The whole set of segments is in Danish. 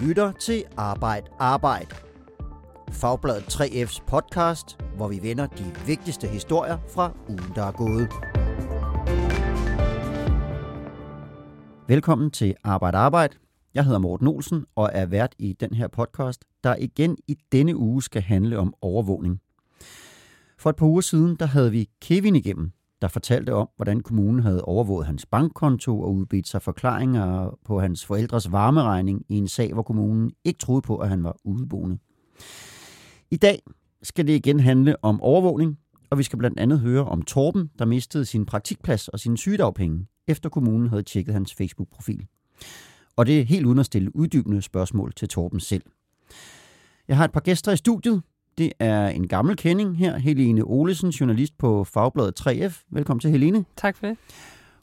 lytter til Arbejd Arbejd. Fagbladet 3F's podcast, hvor vi vender de vigtigste historier fra ugen, der er gået. Velkommen til Arbejd Arbejd. Jeg hedder Morten Olsen og er vært i den her podcast, der igen i denne uge skal handle om overvågning. For et par uger siden, der havde vi Kevin igennem, der fortalte om, hvordan kommunen havde overvåget hans bankkonto og udbedt sig forklaringer på hans forældres varmeregning i en sag, hvor kommunen ikke troede på, at han var udeboende. I dag skal det igen handle om overvågning, og vi skal blandt andet høre om Torben, der mistede sin praktikplads og sine sygedagpenge, efter kommunen havde tjekket hans Facebook-profil. Og det er helt uden at stille uddybende spørgsmål til Torben selv. Jeg har et par gæster i studiet. Det er en gammel kending her, Helene Olesen, journalist på Fagbladet 3F. Velkommen til, Helene. Tak for det.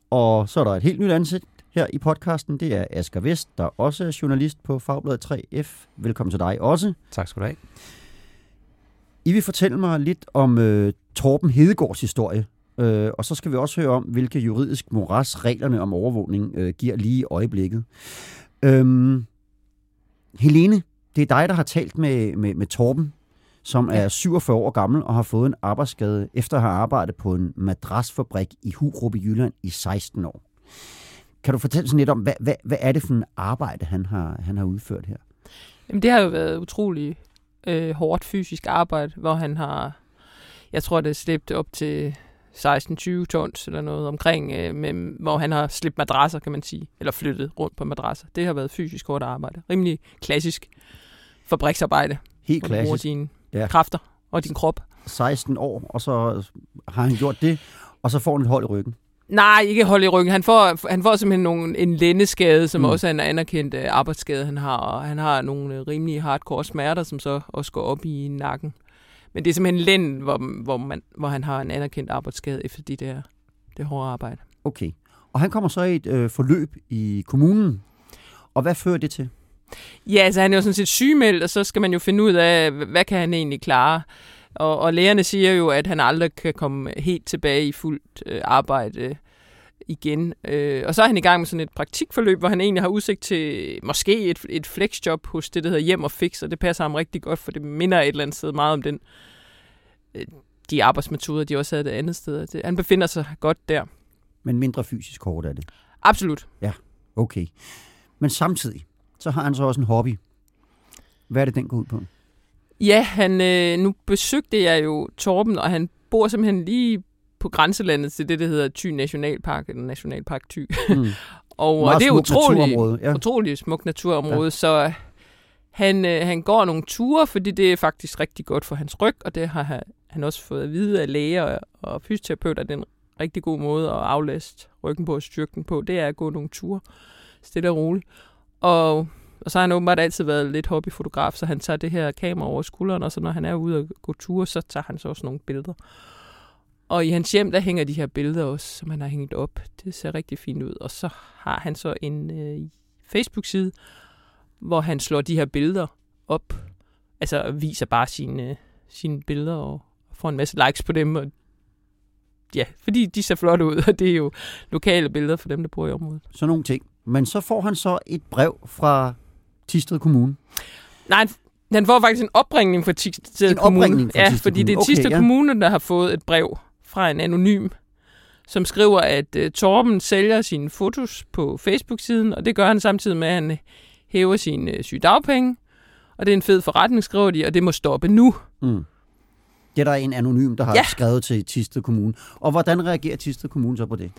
Og så er der et helt nyt ansigt her i podcasten. Det er Asger Vest, der også er journalist på Fagbladet 3F. Velkommen til dig også. Tak skal du have. I vil fortælle mig lidt om øh, Torben Hedegaards historie, øh, og så skal vi også høre om, hvilke juridisk moras reglerne om overvågning øh, giver lige i øjeblikket. Øhm, Helene, det er dig, der har talt med, med, med Torben, som er 47 år gammel og har fået en arbejdsskade efter at have arbejdet på en madrasfabrik i Hurup i Jylland i 16 år. Kan du fortælle sådan lidt om, hvad, hvad, hvad er det for en arbejde, han har, han har udført her? Jamen, det har jo været utrolig øh, hårdt fysisk arbejde, hvor han har, jeg tror, det er slæbt op til 16-20 tons eller noget omkring, øh, med, hvor han har slæbt madrasser, kan man sige, eller flyttet rundt på madrasser. Det har været fysisk hårdt arbejde. Rimelig klassisk fabriksarbejde. Helt bruger klassisk. Ja. kræfter og din krop. 16 år, og så har han gjort det, og så får han et hold i ryggen. Nej, ikke hold i ryggen. Han får, han får simpelthen nogle, en lændeskade, som Mm. også er en anerkendt øh, arbejdsskade, han har. Og han har nogle øh, rimelig hardcore smerter, som så også går op i nakken. Men det er simpelthen lænd, hvor, hvor, man, hvor han har en anerkendt arbejdsskade efter de der, det hårde arbejde. Okay. Og han kommer så i et øh, forløb i kommunen. Og hvad fører det til? Ja, altså han er jo sådan set sygemeldt, og så skal man jo finde ud af, hvad kan han egentlig klare. Og, og lægerne siger jo, at han aldrig kan komme helt tilbage i fuldt øh, arbejde igen. Øh, og så er han i gang med sådan et praktikforløb, hvor han egentlig har udsigt til måske et, et flexjob hos det, der hedder Hjem og Fix, og det passer ham rigtig godt, for det minder et eller andet sted meget om den, øh, de arbejdsmetoder, de også havde det andet sted. Det, han befinder sig godt der. Men mindre fysisk hårdt er det. Absolut. Okay. Men samtidig, så har han så også en hobby. Hvad er det, den går ud på? Ja, han, øh, nu besøgte jeg jo Torben, og han bor simpelthen lige på grænselandet til det, der hedder Thy Nationalpark, eller Nationalpark Thy. Mm. Og, og det er utroligt, Ja. utroligt smukt naturområde, ja. så han, øh, han går nogle ture, fordi det er faktisk rigtig godt for hans ryg, og det har han, han også fået at vide af læger og, og fysioterapeuter, at det er en rigtig god måde at aflaste ryggen på og styrke den på, det er at gå nogle ture, stille og roligt. Og, og så har han åbenbart altid været lidt hobbyfotograf, så han tager det her kamera over skulderen, og så når han er ude og gå ture, så tager han så også nogle billeder. Og i hans hjem, der hænger de her billeder også, som han har hængt op. Det ser rigtig fint ud. Og så har han så en øh, Facebook-side, hvor han slår de her billeder op. Altså viser bare sine, øh, sine billeder og får en masse likes på dem. Og ja, fordi de ser flotte ud, og det er jo lokale billeder for dem, der bor i området. Sådan nogle ting. Men så får han så et brev fra Tisted Kommune. Nej, han- får faktisk en opringning fra Tisted En Kommune. opringning fra ja, Thisted fordi det er Kommune. Okay, Tisted ja. Kommune, der har fået et brev fra en anonym, som skriver, at uh, Torben sælger sine fotos på Facebook-siden, og det gør han samtidig med, at han hæver sine uh, sygedagpenge. Og det er en fed forretning, skriver de, og det må stoppe nu. Mm. Det er der en anonym, der har. Ja. skrevet til Tisted Kommune. Og hvordan reagerer Tisted Kommune så på det?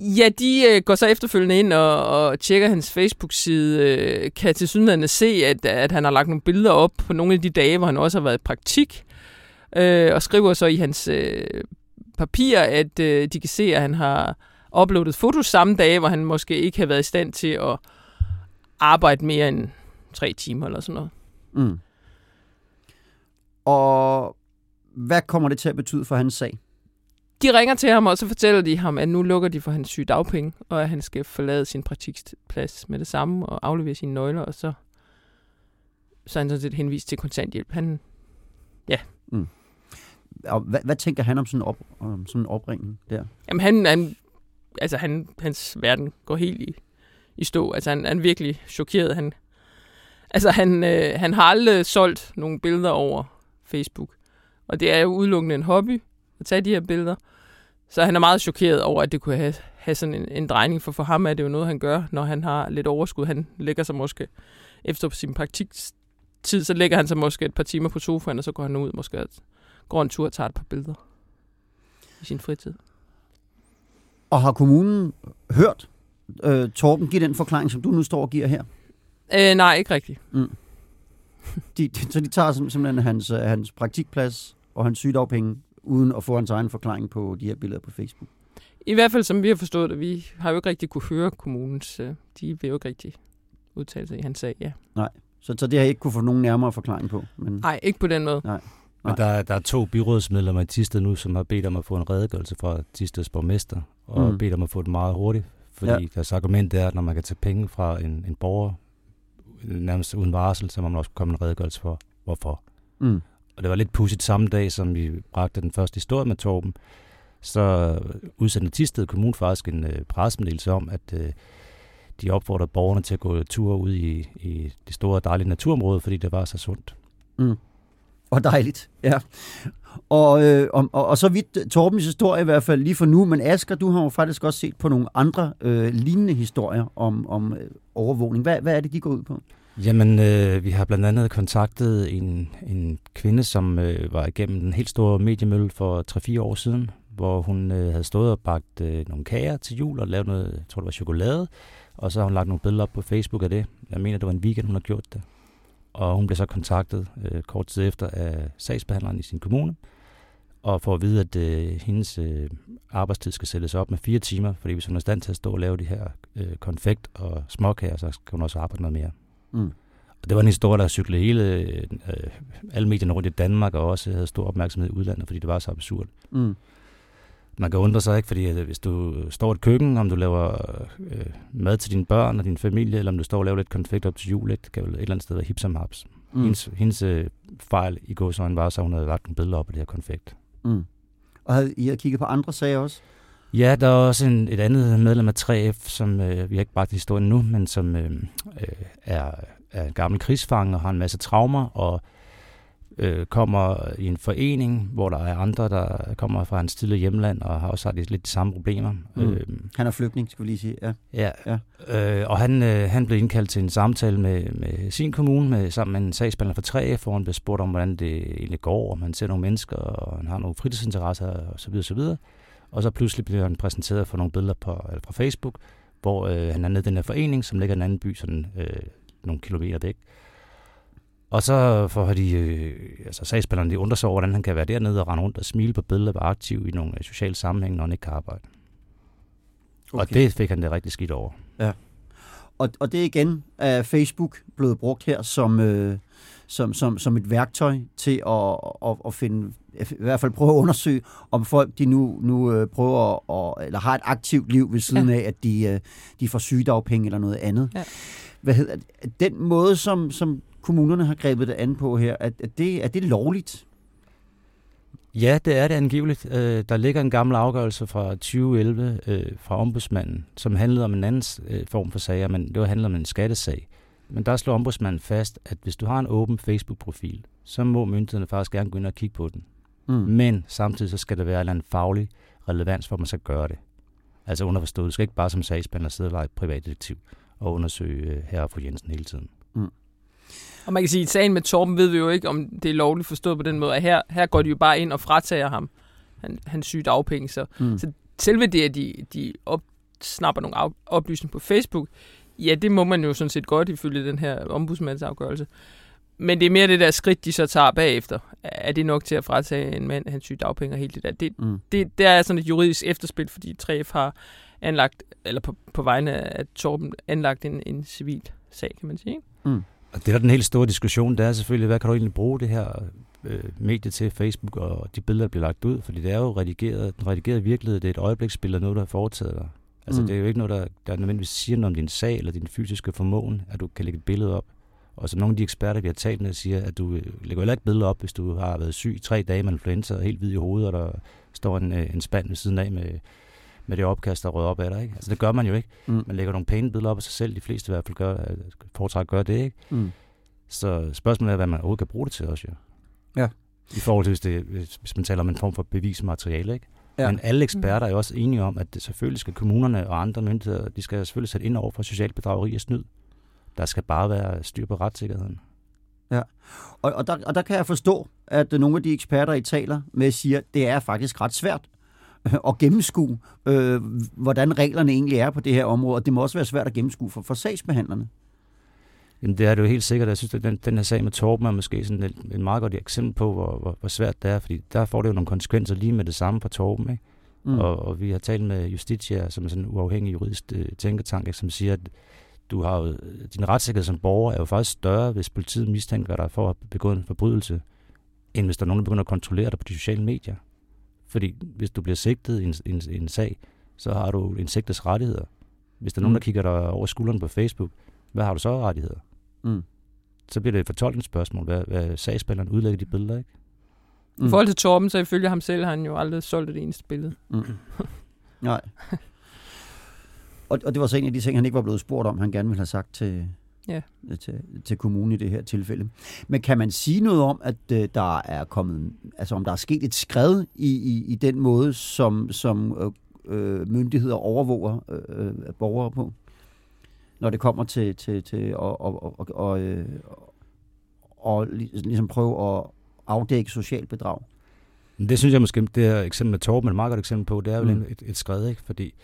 Ja, de øh, går så efterfølgende ind og, og tjekker hans Facebook-side, øh, kan til synligheden se, at, at han har lagt nogle billeder op på nogle af de dage, hvor han også har været i praktik, øh, og skriver så i hans øh, papir, at øh, de kan se, at han har uploadet fotos samme dage, hvor han måske ikke har været i stand til at arbejde mere end tre timer eller sådan noget. Mm. Og hvad kommer det til at betyde for hans sag? De ringer til ham, og så fortæller de ham, at nu lukker de for hans sygedagpenge, og at han skal forlade sin praktikplads med det samme og aflevere sine nøgler, og så, så er han sådan set henvist til kontanthjælp. Han, Og hvad, hvad tænker han om sådan en, op, om sådan en opringning der? jamen han, han, altså han, hans verden går helt i, i stå. Altså han, han er virkelig chokeret. Han Altså, han, øh, han har aldrig solgt nogle billeder over Facebook. Og det er jo udelukkende en hobby at tage de her billeder. Så han er meget chokeret over, at det kunne have, have sådan en, en drejning, for for ham er det jo noget, han gør, når han har lidt overskud. Han lægger sig måske efter sin praktiktid, så lægger han sig måske et par timer på sofaen, og så går han ud måske og går en tur og tager et par billeder i sin fritid. Og har kommunen hørt øh, Torben give den forklaring, som du nu står og giver her? Øh, nej, ikke rigtigt. Mm. De, de, så de tager simpelthen hans, øh, hans praktikplads og hans sygedagpenge, uden at få hans egen forklaring på de her billeder på Facebook? I hvert fald, som vi har forstået det, vi har jo ikke rigtig kunne høre kommunens, øh, de vil jo ikke rigtig udtale sig i hans sag, ja. Nej, så, så det har jeg ikke kunne få nogen nærmere forklaring på? Men... Nej, ikke på den måde. Nej. Men der, der er to byrådsmedlemmer i Tisted nu, som har bedt om at få en redegørelse fra Tisteds borgmester, og mm. bedt om at få det meget hurtigt, fordi ja. deres argument er, at når man kan tage penge fra en, en borger, nærmest uden varsel, så må man også komme en redegørelse for, hvorfor. Mm. Og det var lidt pudsigt samme dag, som vi bragte den første historie med Torben, så udsendte Tisted Kommune faktisk en øh, pressemeddelelse om, at øh, de opfordrede borgerne til at gå tur ud i, i det store dejlige naturområde, fordi det var så sundt. Mm. Og dejligt, ja. Og, øh, og, og, og så vidt øh, Torbens historie i hvert fald lige for nu, men Asger, du har jo faktisk også set på nogle andre øh, lignende historier om, om øh, overvågning. Hvad, hvad er det, de går ud på? Jamen, øh, vi har blandt andet kontaktet en, en kvinde, som øh, var igennem den helt store mediemølle for 3-4 år siden, hvor hun øh, havde stået og bagt øh, nogle kager til jul og lavet noget, jeg tror det var chokolade, og så har hun lagt nogle billeder op på Facebook af det. Jeg mener, det var en weekend, hun har gjort det. Og hun blev så kontaktet øh, kort tid efter af sagsbehandleren i sin kommune, og får at vide, at øh, hendes øh, arbejdstid skal sættes op med fire timer, fordi hvis hun er stand til at stå og lave de her øh, konfekt og småkager, så skal hun også arbejde noget mere. Mm. Og det var en historie, der cyklede hele, øh, alle medierne rundt i Danmark, og også havde stor opmærksomhed i udlandet, fordi det var så absurd. Mm man kan undre sig ikke, fordi at hvis du står i et køkken, om du laver øh, mad til dine børn og din familie, eller om du står og laver lidt konfekt op til jul, det kan vel et eller andet sted være hip som haps. Mm. Hendes, hendes øh, fejl i gåsøjne var, så hun havde lagt en billede op af det her konfekt. Mm. Og havde I har kigget på andre sager også? Ja, der er også en, et andet medlem af 3F, som øh, vi har ikke bragt historien nu, men som øh, øh, er, er en gammel krigsfanger og har en masse traumer, og øh, kommer i en forening, hvor der er andre, der kommer fra hans tidligere hjemland, og har også lidt de samme problemer. Mm. Øh, han er flygtning, skal vi lige sige. Ja, ja, ja. Øh, og han, øh, han blev indkaldt til en samtale med, med sin kommune, med, sammen med en sagsbehandler fra 3F, hvor han blev spurgt om, hvordan det egentlig går, om han ser nogle mennesker, og han har nogle fritidsinteresser, osv. osv. Og så pludselig bliver han præsenteret for nogle billeder på, eller fra Facebook, hvor øh, han er nede i den her forening, som ligger i en anden by, sådan øh, nogle kilometer væk. Og så får de, øh, altså sagsbehandlerne, de undrer sig over, hvordan han kan være dernede og rende rundt og smile på billeder og være aktiv i nogle øh, sociale sammenhænge, når han ikke kan arbejde. Okay. Og det fik han det rigtig skidt over. Ja. Og, og det er igen er Facebook blevet brugt her som, øh, som, som, som et værktøj til at, at, at finde, i hvert fald prøve at undersøge, om folk de nu, nu øh, prøver at, eller har et aktivt liv ved siden ja. af, at de, øh, de får sygedagpenge eller noget andet. Ja. Hvad hedder, den måde, som, som kommunerne har grebet det an på her, at, at det, er det lovligt? Ja, det er det angiveligt. Øh, der ligger en gammel afgørelse fra 2011 øh, fra ombudsmanden, som handlede om en anden øh, form for sager, men det var handlet om en skattesag. Men der slår ombudsmanden fast, at hvis du har en åben Facebook-profil, så må myndighederne faktisk gerne gå ind og kigge på den. Mm. Men samtidig så skal der være en faglig relevans for, at man skal gøre det. Altså underforstået, du skal ikke bare som sagsbehandler sidde og lege privatdetektiv og undersøge øh, herre og fru Jensen hele tiden. Mm. Og man kan sige, at sagen med Torben ved vi jo ikke, om det er lovligt forstået på den måde, at her, her går de jo bare ind og fratager ham han, hans syge dagpenge. Så, mm. så selve det, at de, de op, snapper nogle oplysninger på Facebook, ja, det må man jo sådan set godt ifølge den her ombudsmandsafgørelse. Men det er mere det der skridt, de så tager bagefter. Er det nok til at fratage en mand hans syge dagpenge og helt det der? Det, mm. det, det er sådan et juridisk efterspil, fordi 3F har anlagt, eller på, på vegne af Torben, anlagt en, en civil sag, kan man sige. Mm. Og det er den helt store diskussion, det er selvfølgelig, hvad kan du egentlig bruge det her øh, medie til, Facebook og de billeder, der bliver lagt ud? Fordi det er jo redigeret, den redigerede virkelighed, det er et øjebliksbillede af noget, der har foretaget dig. Altså mm. det er jo ikke noget, der, der nødvendigvis siger noget om din sag eller din fysiske formåen, at du kan lægge et billede op. Og som nogle af de eksperter, vi har talt med, siger, at du øh, lægger heller ikke billeder op, hvis du har været syg i tre dage med influenza og helt hvid i hovedet, og der står en, øh, en spand ved siden af med med det opkast, der rød op af dig. Ikke? Altså det gør man jo ikke. Mm. Man lægger nogle pæne billeder op af sig selv. De fleste i hvert fald gør, foretrækker gør det. Ikke? Mm. Så spørgsmålet er, hvad man overhovedet kan bruge det til også, jo. Ja. I forhold til, hvis, det, hvis man taler om en form for bevismateriale, ikke? Ja. Men alle eksperter er jo også enige om, at selvfølgelig skal kommunerne og andre myndigheder, de skal selvfølgelig sætte ind over for socialt bedrageri og snyd. Der skal bare være styr på retssikkerheden. Og, og, der, og der kan jeg forstå, at nogle af de eksperter, I taler med, siger, at det er faktisk ret svært at gennemskue, øh, hvordan reglerne egentlig er på det her område, og det må også være svært at gennemskue for, for sagsbehandlerne. Jamen det er det jo helt sikkert. Jeg synes, at den, den her sag med Torben er måske sådan et, et meget godt eksempel på, hvor, hvor, hvor svært det er, fordi der får det jo nogle konsekvenser lige med det samme for Torben. Ikke? Mm. Og, og vi har talt med Justitia, som er sådan en uafhængig juridisk øh, tænketank, ikke, som siger, at du har jo, din retssikkerhed som borger er jo faktisk større, hvis politiet mistænker dig for at have begået en forbrydelse, end hvis der er nogen, der begynder at kontrollere dig på de sociale medier. Fordi hvis du bliver sigtet i en, en, en sag, så har du en sigtes rettigheder. Hvis der er nogen, der Mm. kigger dig over skulderen på Facebook, hvad har du så rettigheder? Mm. Så bliver det et fortolkningsspørgsmål, hvad, hvad sagsspilleren udlægger de billeder, ikke? I forhold til Torben, så ifølge ham selv har han jo aldrig solgt et eneste billede. Mm. Nej. Og, og det var så en af de ting, han ikke var blevet spurgt om, han gerne ville have sagt til, Ja. til, til kommunen i det her tilfælde. Men kan man sige noget om, at øh, der er kommet, altså om der er sket et skred i, i, i den måde, som, som øh, øh, myndigheder overvåger øh, øh, borgere på? Når det kommer til, til, til at og, og, og, og, øh, og ligesom prøve at afdække social bedrag. Det synes jeg måske, det her eksempel med Torben er et meget godt eksempel på, det er jo Mm. et, et skred, ikke? Fordi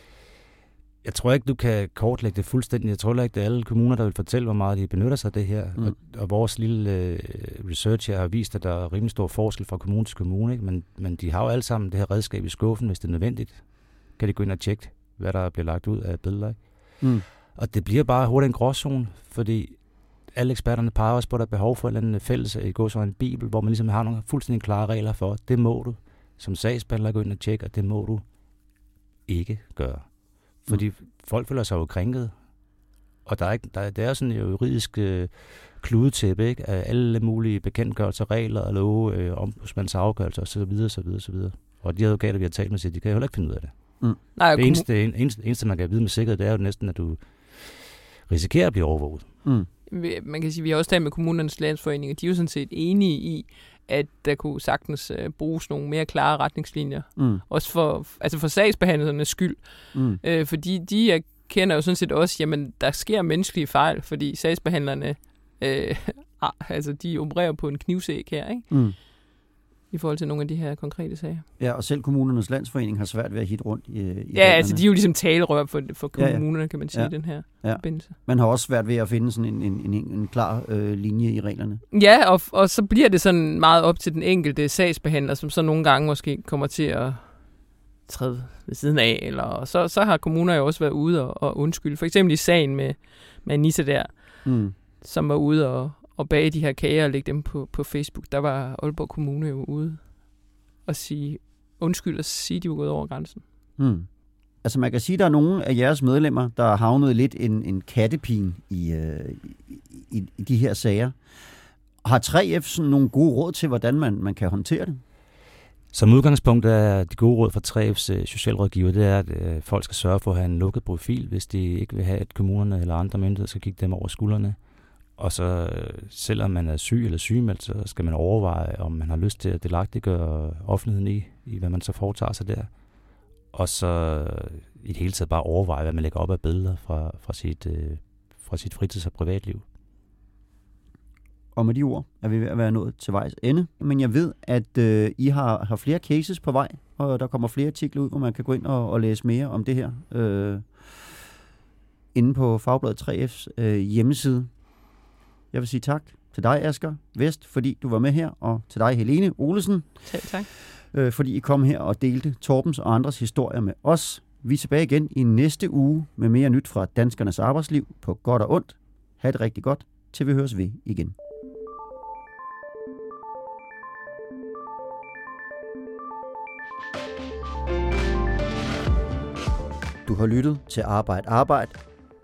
jeg tror ikke, du kan kortlægge det fuldstændig. Jeg tror heller ikke, det er alle kommuner, der vil fortælle, hvor meget de benytter sig af det her. Mm. Og, og vores lille øh, research her har vist, at der er rimelig stor forskel fra kommune til kommune. Ikke? Men, men de har jo alle sammen det her redskab i skuffen, hvis det er nødvendigt. Kan de gå ind og tjekke, hvad der bliver lagt ud af billeder. Ikke? Mm. Og det bliver bare hurtigt en gråzone, fordi alle eksperterne peger også på, at der er behov for en eller anden fælles, i går så en bibel, hvor man ligesom har nogle fuldstændig klare regler for, det må du som sagsbehandler gå ind og tjekke, og det må du ikke gøre. Fordi mm. folk føler sig jo krænket, og der er, ikke, der, der er sådan en juridisk øh, kludetæppe ikke? af alle mulige bekendtgørelser, regler og love, øh, ombudsmands afgørelser osv. osv., osv. Og de advokater, vi har talt med, siger, de kan jo heller ikke finde ud af det. Nej, Det eneste, eneste, eneste, man kan vide med sikkerhed, det er jo næsten, at du risikerer at blive overvåget. Mm. Man kan sige, vi har også talt med kommunernes landsforening, og de er jo sådan set enige i, at der kunne sagtens øh, bruges nogle mere klare retningslinjer. Mm. Også for, altså for sagsbehandlernes skyld. Mm. Øh, fordi de erkender jo sådan set også, jamen der sker menneskelige fejl, fordi sagsbehandlerne, øh, ah, altså de opererer på en knivsæk her, ikke? Mm. I forhold til nogle af de her konkrete sager. Ja, og selv kommunernes landsforening har svært ved at hitte rundt i, i Ja, reglerne. altså de er jo ligesom talerør for, for Ja, ja. kommunerne, kan man sige, Ja. den her Ja. forbindelse. Man har også svært ved at finde sådan en, en, en, en klar øh, linje i reglerne. Ja, og, og så bliver det sådan meget op til den enkelte sagsbehandler, som så nogle gange måske kommer til at træde ved siden af, eller så, så har kommuner jo også været ude og, og undskylde. For eksempel i sagen med, med Anissa der, Mm. som var ude og, og bage de her kager og lægge dem på, på Facebook, der var Aalborg Kommune jo ude og sige undskyld og sige, at de var gået over grænsen. Mm. Altså man kan sige, at der er nogle af jeres medlemmer, der har havnet lidt en, en kattepin i, øh, i, i, de her sager. Har 3F sådan nogle gode råd til, hvordan man, man kan håndtere det? Som udgangspunkt er de gode råd fra 3F's øh, socialrådgiver, det er, at øh, folk skal sørge for at have en lukket profil, hvis de ikke vil have, at kommunerne eller andre myndigheder skal kigge dem over skuldrene. Og så, selvom man er syg eller sygemeldt, så skal man overveje, om man har lyst til at delagtiggøre offentligheden i, i hvad man så foretager sig der. Og så i det hele taget bare overveje, hvad man lægger op af billeder fra, fra, sit, øh, fra sit fritids- og privatliv. Og med de ord er vi ved at være nået til vejs ende. Men jeg ved, at øh, I har, har flere cases på vej, og der kommer flere artikler ud, hvor man kan gå ind og, og læse mere om det her. Øh, inde på Fagbladet 3F's øh, hjemmeside. Jeg vil sige tak til dig, Asger Vest, fordi du var med her, og til dig, Helene Olesen, Tak, tak. øh, fordi I kom her og delte Torbens og andres historier med os. Vi er tilbage igen i næste uge med mere nyt fra danskernes arbejdsliv på godt og ondt. Ha' det rigtig godt, til vi høres ved igen. Du har lyttet til Arbejde Arbejde.